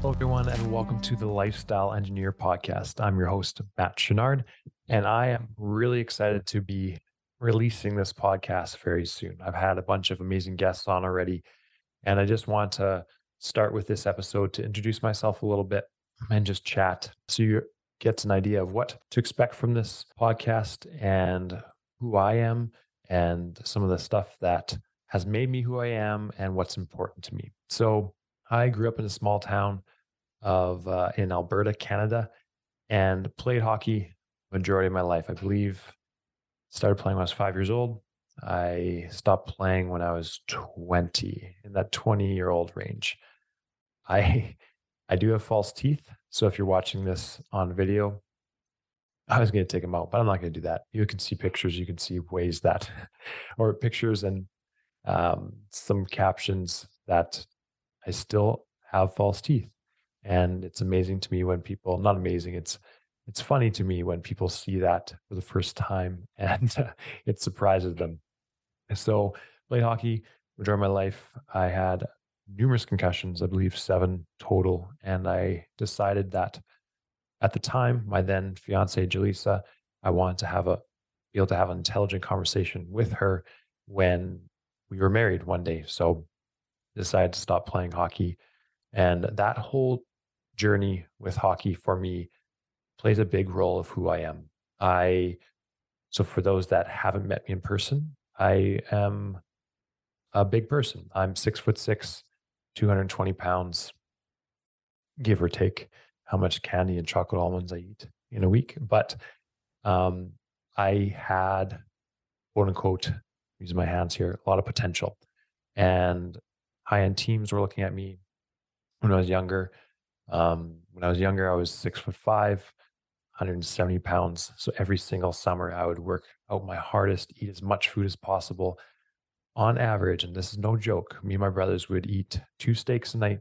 Hello, everyone, and welcome to the Lifestyle Engineer Podcast. I'm your host, Matt Chenard, and I am really excited to be releasing this podcast very soon. I've had a bunch of amazing guests on already, and I just want to start with this episode to introduce myself a little bit and just chat so you get an idea of what to expect from this podcast and who I am and some of the stuff that has made me who I am and what's important to me. So, I grew up in a small town of uh, in Alberta, Canada, and played hockey majority of my life. I believe started playing when I was five years old. I stopped playing when I was 20, in that 20 year old range. I I do have false teeth, so if you're watching this on video, I was going to take them out, but I'm not going to do that. You can see pictures. You can see ways that, or pictures and um, some captions that I still have false teeth. And it's amazing to me when people, not amazing, it's it's funny to me when people see that for the first time and uh, it surprises them. So, played hockey during my life. I had numerous concussions, I believe seven total. And I decided that at the time, my then fiance, Jaleesa, I wanted to have a, be able to have an intelligent conversation with her when we were married one day. So decided to stop playing hockey. And that whole journey with hockey for me plays a big role of who I am. I so for those that haven't met me in person, I am a big person. I'm six foot six, 220 pounds, give or take how much candy and chocolate almonds I eat in a week. But um, I had quote unquote, using my hands here, a lot of potential. And high end teams were looking at me when I was younger. Um, when I was younger, I was six foot five, 170 pounds. So every single summer, I would work out my hardest, eat as much food as possible. On average, and this is no joke, me and my brothers would eat two steaks a night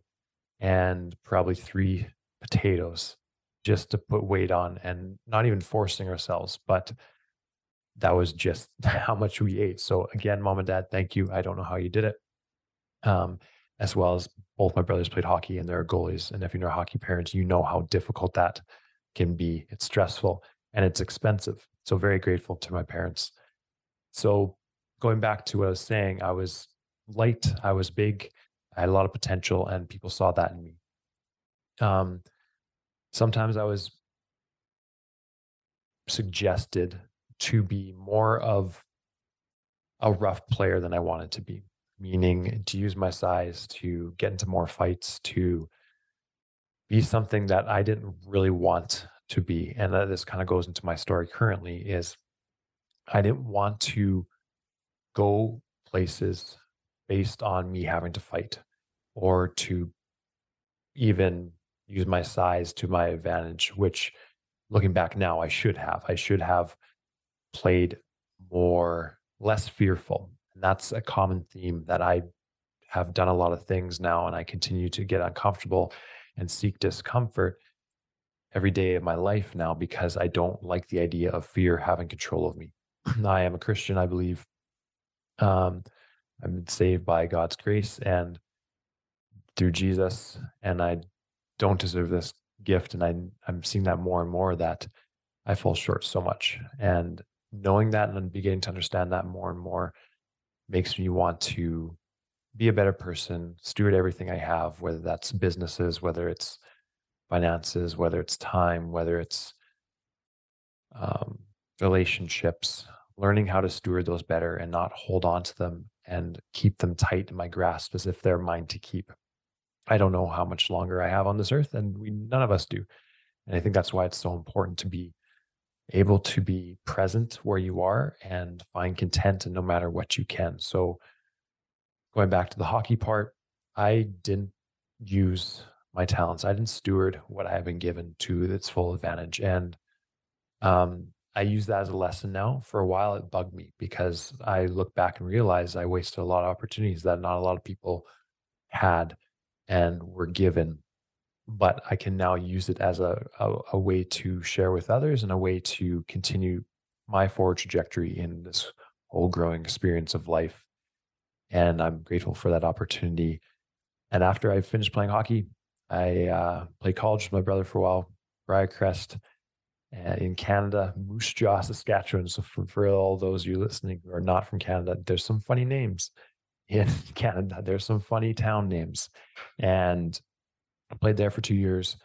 and probably three potatoes just to put weight on and not even forcing ourselves, but that was just how much we ate. So again, mom and dad, thank you. I don't know how you did it um, as well as both my brothers played hockey and they're goalies. And if you're a hockey parents, you know how difficult that can be. It's stressful and it's expensive. So very grateful to my parents. So going back to what I was saying, I was light, I was big, I had a lot of potential, and people saw that in me. Um, sometimes I was suggested to be more of a rough player than I wanted to be meaning to use my size to get into more fights, to be something that I didn't really want to be. And that this kind of goes into my story currently is I didn't want to go places based on me having to fight or to even use my size to my advantage, which looking back now, I should have. I should have played more, less fearful, and that's a common theme that I have done a lot of things now and I continue to get uncomfortable and seek discomfort every day of my life now because I don't like the idea of fear having control of me. I am a Christian, I believe. Um, I've been saved by God's grace and through Jesus, and I don't deserve this gift. And I, I'm seeing that more and more that I fall short so much. And knowing that and beginning to understand that more and more makes me want to be a better person, steward everything I have, whether that's businesses, whether it's finances, whether it's time, whether it's um, relationships, learning how to steward those better and not hold on to them and keep them tight in my grasp as if they're mine to keep. I don't know how much longer I have on this earth, and we none of us do. And I think that's why it's so important to be able to be present where you are and find content and no matter what you can. So going back to the hockey part, I didn't use my talents. I didn't steward what I have been given to its full advantage. And um, I use that as a lesson now. For a while, it bugged me because I look back and realize I wasted a lot of opportunities that not a lot of people had and were given but I can now use it as a, a, a way to share with others and a way to continue my forward trajectory in this whole growing experience of life. And I'm grateful for that opportunity. And after I finished playing hockey, I uh, played college with my brother for a while, Briarcrest, uh, in Canada, Moose Jaw, Saskatchewan. So for, for all those of you listening who are not from Canada, there's some funny names in Canada. There's some funny town names. And I played there for two years,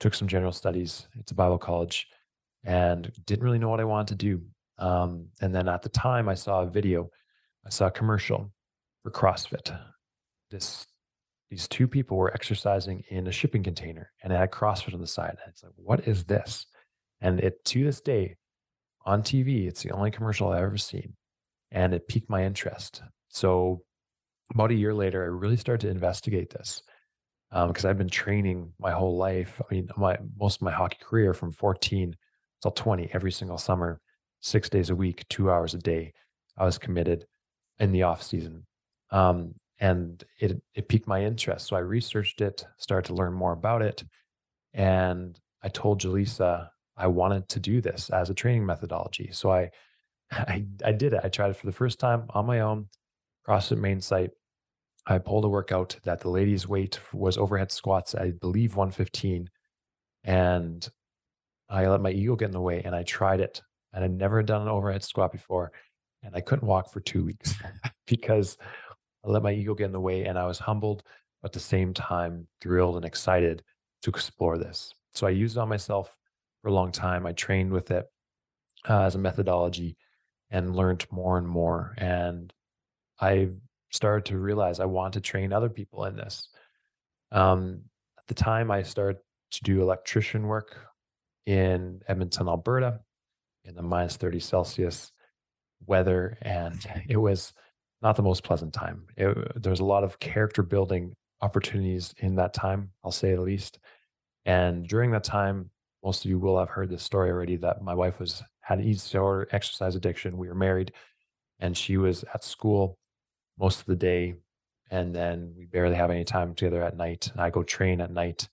took some general studies. It's a Bible college and didn't really know what I wanted to do. Um, and then at the time, I saw a video, I saw a commercial for CrossFit. This these two people were exercising in a shipping container and it had CrossFit on the side. And it's like, what is this? And it to this day on TV, it's the only commercial I've ever seen. And it piqued my interest. So about a year later, I really started to investigate this because um, I've been training my whole life. I mean, my most of my hockey career from 14 till 20, every single summer, six days a week, two hours a day. I was committed in the off season. Um, and it it piqued my interest. So I researched it, started to learn more about it, and I told Jaleesa I wanted to do this as a training methodology. So I I, I did it. I tried it for the first time on my own, CrossFit main site. I pulled a workout that the ladies' weight was overhead squats, I believe 115. And I let my ego get in the way and I tried it. And I'd never done an overhead squat before. And I couldn't walk for two weeks because I let my ego get in the way and I was humbled, but at the same time, thrilled and excited to explore this. So I used it on myself for a long time. I trained with it uh, as a methodology and learned more and more. And I started to realize I want to train other people in this. Um, at the time, I started to do electrician work in Edmonton, Alberta, in the minus 30 Celsius weather. And it was not the most pleasant time. It, there's a lot of character building opportunities in that time, I'll say the least. And during that time, most of you will have heard this story already that my wife was had an eating disorder, exercise addiction. We were married, and she was at school most of the day, and then we barely have any time together at night. I go train at night,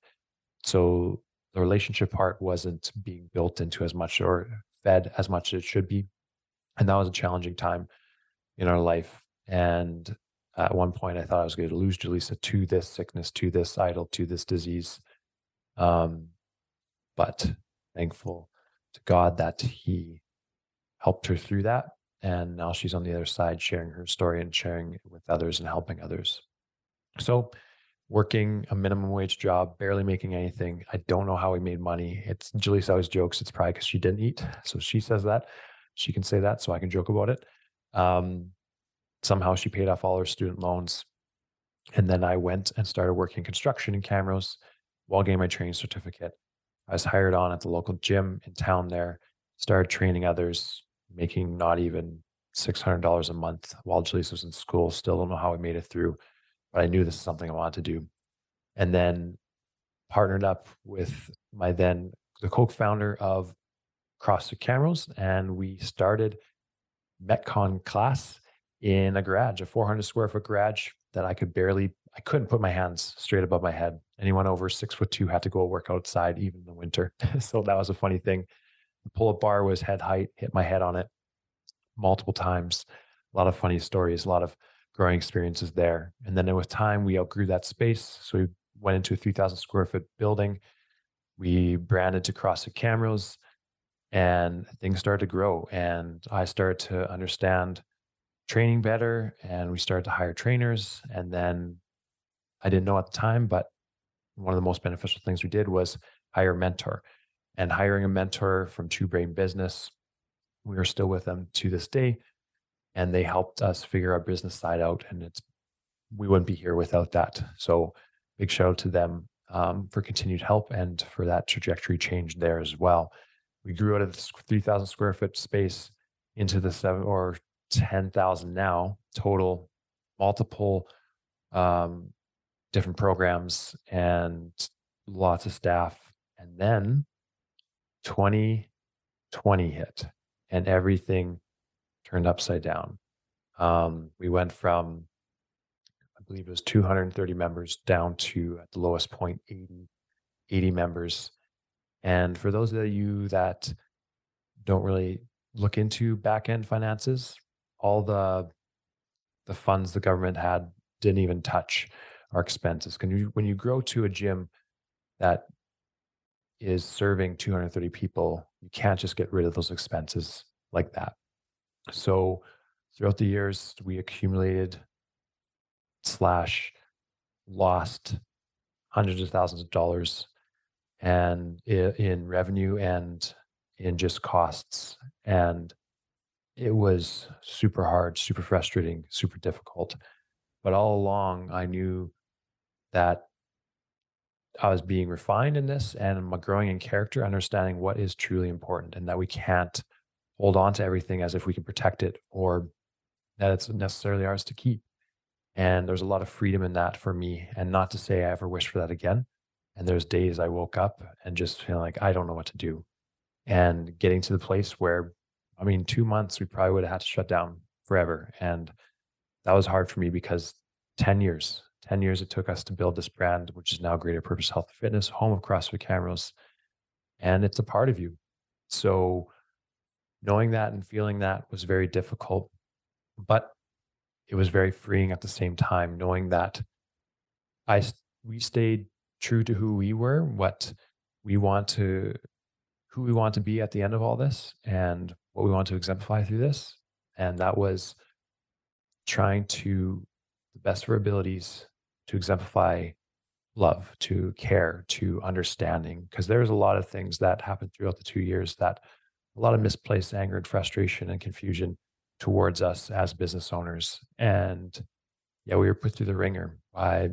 so the relationship part wasn't being built into as much or fed as much as it should be, and that was a challenging time in our life. And at one point, I thought I was going to lose Jaleesa to this sickness, to this idol, to this disease. Um, but thankful to God that He helped her through that. And now she's on the other side sharing her story and sharing it with others and helping others. So, working a minimum wage job, barely making anything. I don't know how we made money. It's Jaleesa always jokes it's probably because she didn't eat. So she says that. She can say that, so I can joke about it. Um, somehow she paid off all her student loans. And then I went and started working construction in Camrose while getting my training certificate. I was hired on at the local gym in town there, started training others, making not even $600 a month while Jaleesa was in school. Still don't know how I made it through, but I knew this is something I wanted to do. And then partnered up with my then the co-founder of CrossFit Camrose, and we started Metcon class in a garage, a 400 square foot garage that I could barely, I couldn't put my hands straight above my head. Anyone over six foot two had to go work outside, even in the winter. so that was a funny thing. The pull up bar was head height, hit my head on it multiple times. A lot of funny stories, a lot of growing experiences there. And then with time, we outgrew that space. So we went into a 3,000 square foot building. We branded to CrossFit Camrose and things started to grow. And I started to understand training better and we started to hire trainers. And then I didn't know at the time, but one of the most beneficial things we did was hire a mentor. And hiring a mentor from Two Brain Business, we are still with them to this day. And they helped us figure our business side out. And it's we wouldn't be here without that. So big shout out to them um, for continued help and for that trajectory change there as well. We grew out of this 3,000 square foot space into the seven or 10,000 now total, multiple um, different programs and lots of staff. And then 2020 hit and everything turned upside down. Um, we went from, I believe it was 230 members down to at the lowest point 80, 80 members. And for those of you that don't really look into back end finances, all the the funds the government had didn't even touch our expenses. Can you when you grow to a gym that is serving 230 people, you can't just get rid of those expenses like that. So throughout the years, we accumulated slash lost hundreds of thousands of dollars and in revenue and in just costs. And it was super hard, super frustrating, super difficult. But all along, I knew that I was being refined in this and growing in character, understanding what is truly important and that we can't hold on to everything as if we can protect it or that it's necessarily ours to keep. And there's a lot of freedom in that for me. And not to say I ever wish for that again. And there's days I woke up and just feeling like I don't know what to do. And getting to the place where, I mean, two months, we probably would have had to shut down forever. And that was hard for me because 10 years, 10 years it took us to build this brand, which is now Greater Purpose Health and Fitness, home of CrossFit Camrose. And it's a part of you. So knowing that and feeling that was very difficult. But it was very freeing at the same time, knowing that I we stayed true to who we were, what we want to, who we want to be at the end of all this, and what we want to exemplify through this, and that was trying to the best of our abilities to exemplify love, to care, to understanding, because there's a lot of things that happened throughout the two years that a lot of misplaced anger and frustration and confusion towards us as business owners. And yeah, we were put through the ringer by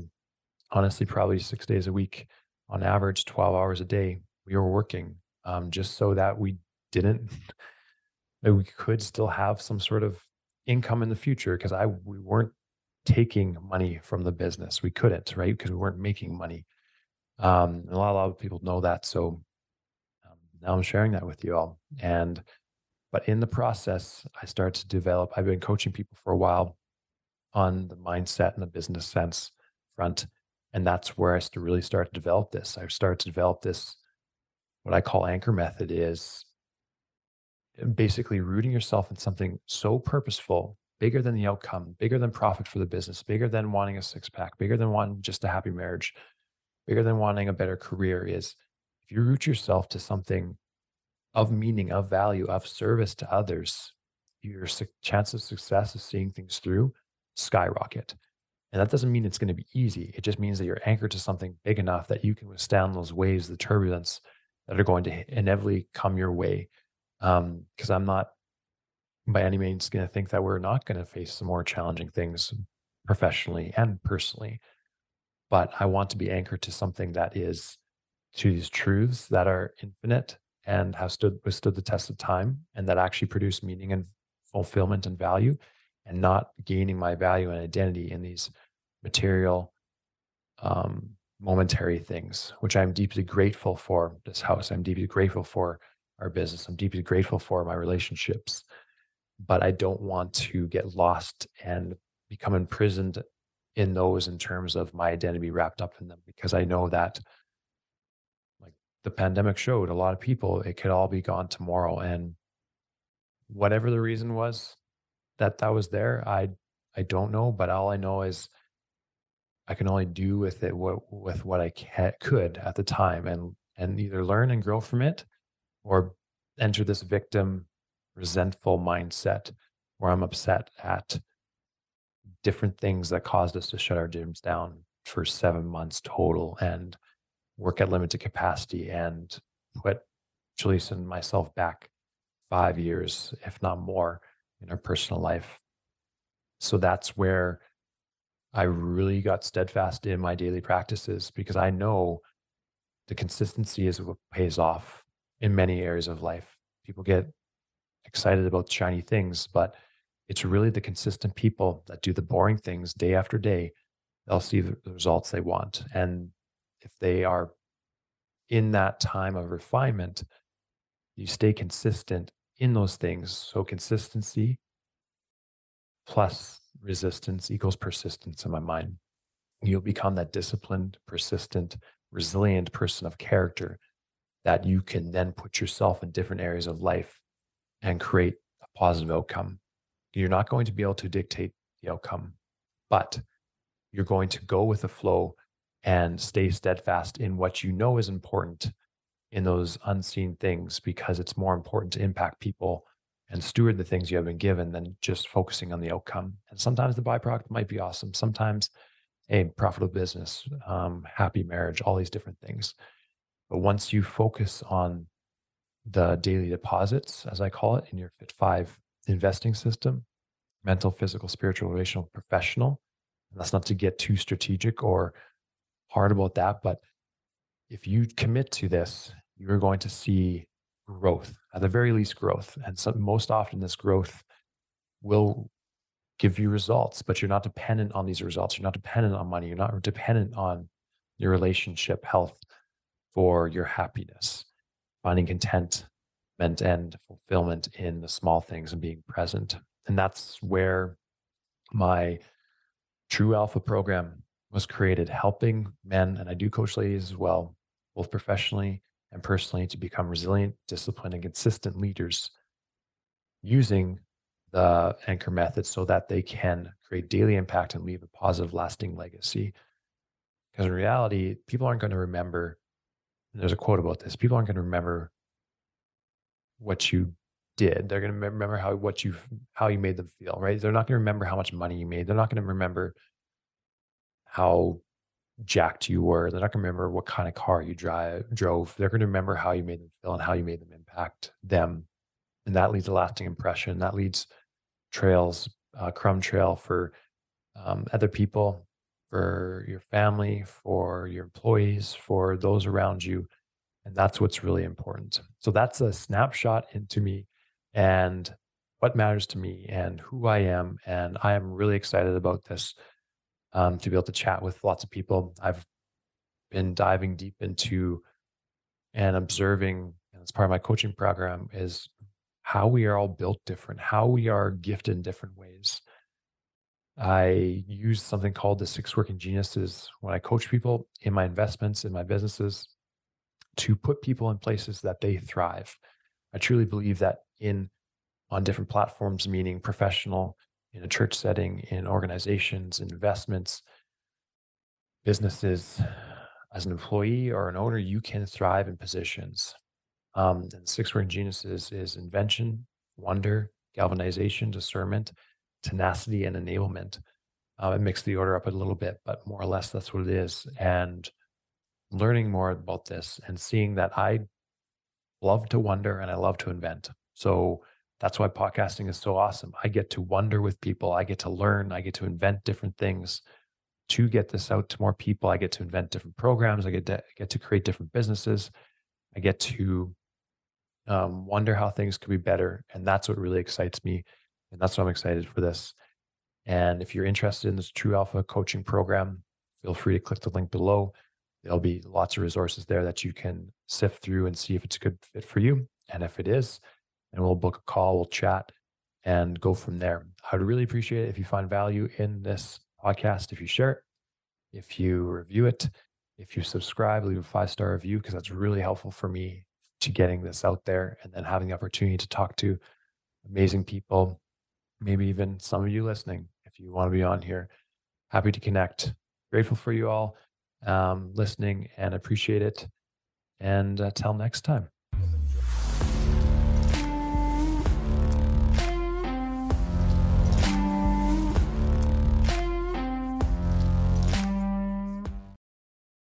honestly probably six days a week on average, 12 hours a day. We were working um, just so that we didn't, that we could still have some sort of income in the future because I, we weren't taking money from the business. We couldn't, right? Because we weren't making money. Um, a lot, a lot of people know that. So um, now I'm sharing that with you all. And but in the process, I started to develop, I've been coaching people for a while on the mindset and the business sense front. And that's where I really started to develop this. I started to develop this, what I call anchor method is basically rooting yourself in something so purposeful, bigger than the outcome, bigger than profit for the business, bigger than wanting a six pack, bigger than wanting just a happy marriage, bigger than wanting a better career is if you root yourself to something of meaning, of value, of service to others, your chance of success of seeing things through skyrocket. And that doesn't mean it's going to be easy. It just means that you're anchored to something big enough that you can withstand those waves, the turbulence that are going to inevitably come your way. Because um, I'm not by any means going to think that we're not going to face some more challenging things professionally and personally. But I want to be anchored to something that is to these truths that are infinite and have stood withstood the test of time and that actually produce meaning and fulfillment and value and not gaining my value and identity in these material um, momentary things which i'm deeply grateful for this house. I'm deeply grateful for our business. I'm deeply grateful for my relationships but i don't want to get lost and become imprisoned in those in terms of my identity wrapped up in them because i know that like the pandemic showed a lot of people it could all be gone tomorrow and whatever the reason was that that was there i i don't know but all i know is i can only do with it what with what i ca- could at the time and and either learn and grow from it or enter this victim resentful mindset where i'm upset at different things that caused us to shut our gyms down for seven months total and work at limited capacity and put Jaleesa and myself back five years, if not more, in our personal life. So that's where I really got steadfast in my daily practices because I know the consistency is what pays off in many areas of life. People get excited about shiny things, but it's really the consistent people that do the boring things day after day. They'll see the results they want. And if they are in that time of refinement, you stay consistent in those things. So consistency plus resistance equals persistence in my mind. You'll become that disciplined, persistent, resilient person of character that you can then put yourself in different areas of life and create a positive outcome. You're not going to be able to dictate the outcome, but you're going to go with the flow and stay steadfast in what you know is important in those unseen things because it's more important to impact people and steward the things you have been given than just focusing on the outcome. And sometimes the byproduct might be awesome. Sometimes a profitable business, um, happy marriage, all these different things. But once you focus on the daily deposits, as I call it, in your Fit Five investing system mental, physical, spiritual, relational, professional. And that's not to get too strategic or hard about that. But if you commit to this, you're going to see growth, at the very least, growth. And most often, this growth will give you results, but you're not dependent on these results. You're not dependent on money. You're not dependent on your relationship health for your happiness, finding contentment and fulfillment in the small things and being present. And that's where my True Alpha program was created, helping men, and I do coach ladies as well, both professionally and personally, to become resilient, disciplined, and consistent leaders using the anchor method so that they can create daily impact and leave a positive, lasting legacy. Because in reality, people aren't going to remember. There's a quote about this people aren't going to remember what you did. They're going to remember how what you how you made them feel, right? They're not going to remember how much money you made. They're not going to remember how jacked you were. They're not going to remember what kind of car you drive drove. They're going to remember how you made them feel and how you made them impact them, and that leaves a lasting impression. That leads trails, uh, crumb trail for um, other people, for your family, for your employees, for those around you. And that's what's really important. So that's a snapshot into me and what matters to me and who I am. And I am really excited about this um, to be able to chat with lots of people. I've been diving deep into and observing, and as part of my coaching program, is how we are all built different, how we are gifted in different ways. I use something called the six working geniuses when I coach people in my investments, in my businesses, to put people in places that they thrive. I truly believe that in on different platforms, meaning professional, in a church setting, in organizations, investments, businesses, as an employee or an owner, you can thrive in positions. Um, and six working geniuses is invention, wonder, galvanization, discernment, tenacity, and enablement. Uh, it mixed the order up a little bit, but more or less that's what it is. And learning more about this and seeing that I love to wonder and I love to invent. So that's why podcasting is so awesome. I get to wonder with people, I get to learn, I get to invent different things to get this out to more people. I get to invent different programs, I get to get to create different businesses. I get to um, wonder how things could be better. And that's what really excites me. And that's why I'm excited for this. And if you're interested in this True Alpha coaching program, feel free to click the link below. There'll be lots of resources there that you can sift through and see if it's a good fit for you. And if it is, then we'll book a call, we'll chat and go from there. I'd really appreciate it if you find value in this podcast, if you share it, if you review it, if you subscribe, leave a five star review, because that's really helpful for me to getting this out there and then having the opportunity to talk to amazing people, maybe even some of you listening, if you want to be on here. Happy to connect. Grateful for you all um, listening and appreciate it. And until uh, next time.